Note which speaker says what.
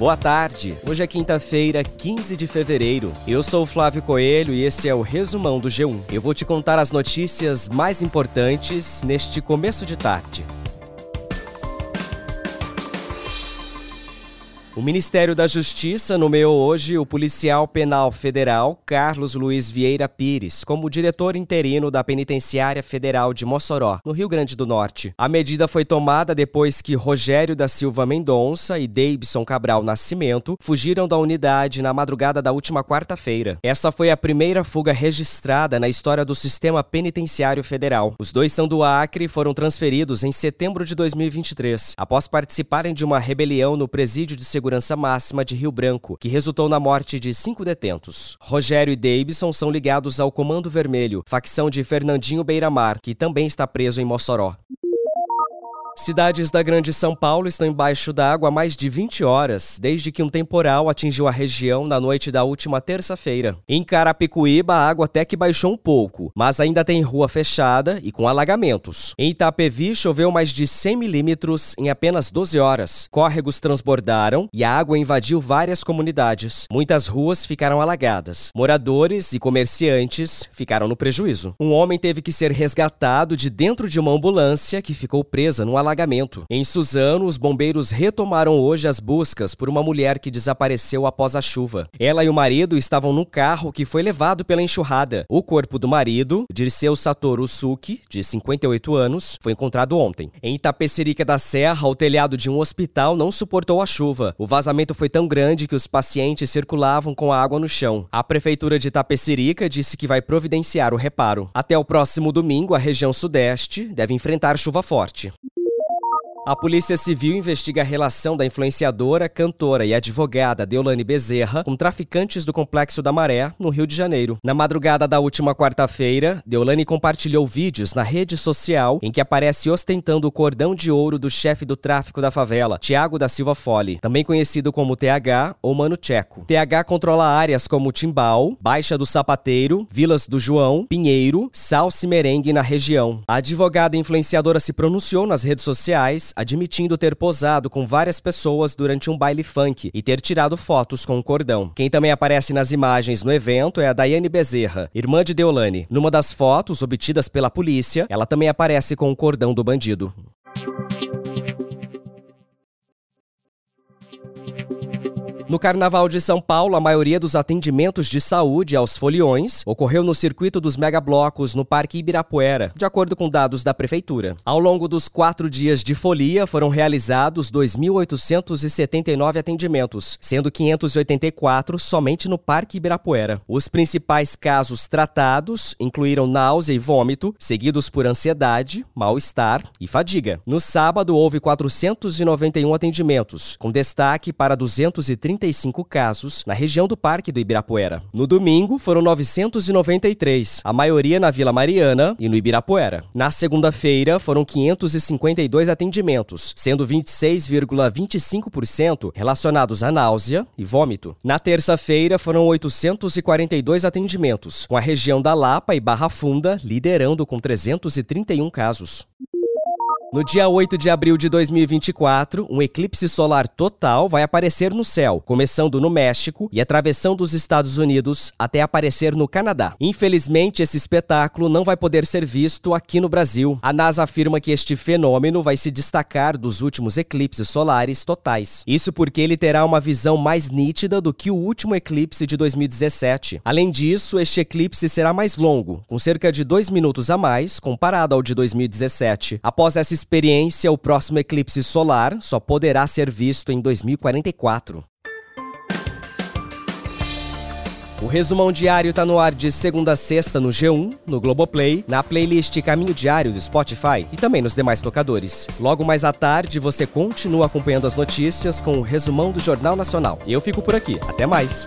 Speaker 1: Boa tarde. Hoje é quinta-feira, 15 de fevereiro. Eu sou o Flávio Coelho e esse é o resumão do G1. Eu vou te contar as notícias mais importantes neste começo de tarde. O Ministério da Justiça nomeou hoje o policial penal federal Carlos Luiz Vieira Pires como diretor interino da Penitenciária Federal de Mossoró, no Rio Grande do Norte. A medida foi tomada depois que Rogério da Silva Mendonça e Davidson Cabral Nascimento fugiram da unidade na madrugada da última quarta-feira. Essa foi a primeira fuga registrada na história do sistema penitenciário federal. Os dois são do Acre e foram transferidos em setembro de 2023, após participarem de uma rebelião no presídio de segurança Segurança Máxima de Rio Branco, que resultou na morte de cinco detentos. Rogério e Davidson são ligados ao Comando Vermelho, facção de Fernandinho Beiramar, que também está preso em Mossoró. Cidades da Grande São Paulo estão embaixo d'água há mais de 20 horas, desde que um temporal atingiu a região na noite da última terça-feira. Em Carapicuíba, a água até que baixou um pouco, mas ainda tem rua fechada e com alagamentos. Em Itapevi, choveu mais de 100 milímetros em apenas 12 horas. Córregos transbordaram e a água invadiu várias comunidades. Muitas ruas ficaram alagadas. Moradores e comerciantes ficaram no prejuízo. Um homem teve que ser resgatado de dentro de uma ambulância que ficou presa num alagamento alagamento. Em Suzano, os bombeiros retomaram hoje as buscas por uma mulher que desapareceu após a chuva. Ela e o marido estavam no carro que foi levado pela enxurrada. O corpo do marido, Dirceu Satoru Suki, de 58 anos, foi encontrado ontem. Em Itapecerica da Serra, o telhado de um hospital não suportou a chuva. O vazamento foi tão grande que os pacientes circulavam com a água no chão. A prefeitura de Itapecerica disse que vai providenciar o reparo. Até o próximo domingo, a região sudeste deve enfrentar chuva forte. A Polícia Civil investiga a relação da influenciadora, cantora e advogada Deolane Bezerra com traficantes do Complexo da Maré, no Rio de Janeiro. Na madrugada da última quarta-feira, Deolane compartilhou vídeos na rede social em que aparece ostentando o cordão de ouro do chefe do tráfico da favela, Tiago da Silva Fole, também conhecido como TH ou Mano Checo. TH controla áreas como Timbal, Baixa do Sapateiro, Vilas do João, Pinheiro, Salsa e Merengue na região. A advogada influenciadora se pronunciou nas redes sociais admitindo ter posado com várias pessoas durante um baile funk e ter tirado fotos com o cordão. Quem também aparece nas imagens no evento é a Daiane Bezerra, irmã de Deolane. Numa das fotos obtidas pela polícia, ela também aparece com o cordão do bandido. No Carnaval de São Paulo, a maioria dos atendimentos de saúde aos foliões ocorreu no circuito dos megablocos no Parque Ibirapuera, de acordo com dados da Prefeitura. Ao longo dos quatro dias de folia, foram realizados 2.879 atendimentos, sendo 584 somente no Parque Ibirapuera. Os principais casos tratados incluíram náusea e vômito, seguidos por ansiedade, mal-estar e fadiga. No sábado, houve 491 atendimentos, com destaque para 230 35 casos na região do Parque do Ibirapuera. No domingo, foram 993, a maioria na Vila Mariana e no Ibirapuera. Na segunda-feira, foram 552 atendimentos, sendo 26,25% relacionados a náusea e vômito. Na terça-feira, foram 842 atendimentos, com a região da Lapa e Barra Funda liderando com 331 casos. No dia 8 de abril de 2024, um eclipse solar total vai aparecer no céu, começando no México e atravessando os Estados Unidos até aparecer no Canadá. Infelizmente, esse espetáculo não vai poder ser visto aqui no Brasil. A NASA afirma que este fenômeno vai se destacar dos últimos eclipses solares totais. Isso porque ele terá uma visão mais nítida do que o último eclipse de 2017. Além disso, este eclipse será mais longo, com cerca de dois minutos a mais comparado ao de 2017. Após essa experiência, o próximo eclipse solar só poderá ser visto em 2044. O resumão diário está no ar de segunda a sexta no G1, no Globoplay, na playlist Caminho Diário do Spotify e também nos demais tocadores. Logo mais à tarde, você continua acompanhando as notícias com o resumão do Jornal Nacional. Eu fico por aqui. Até mais!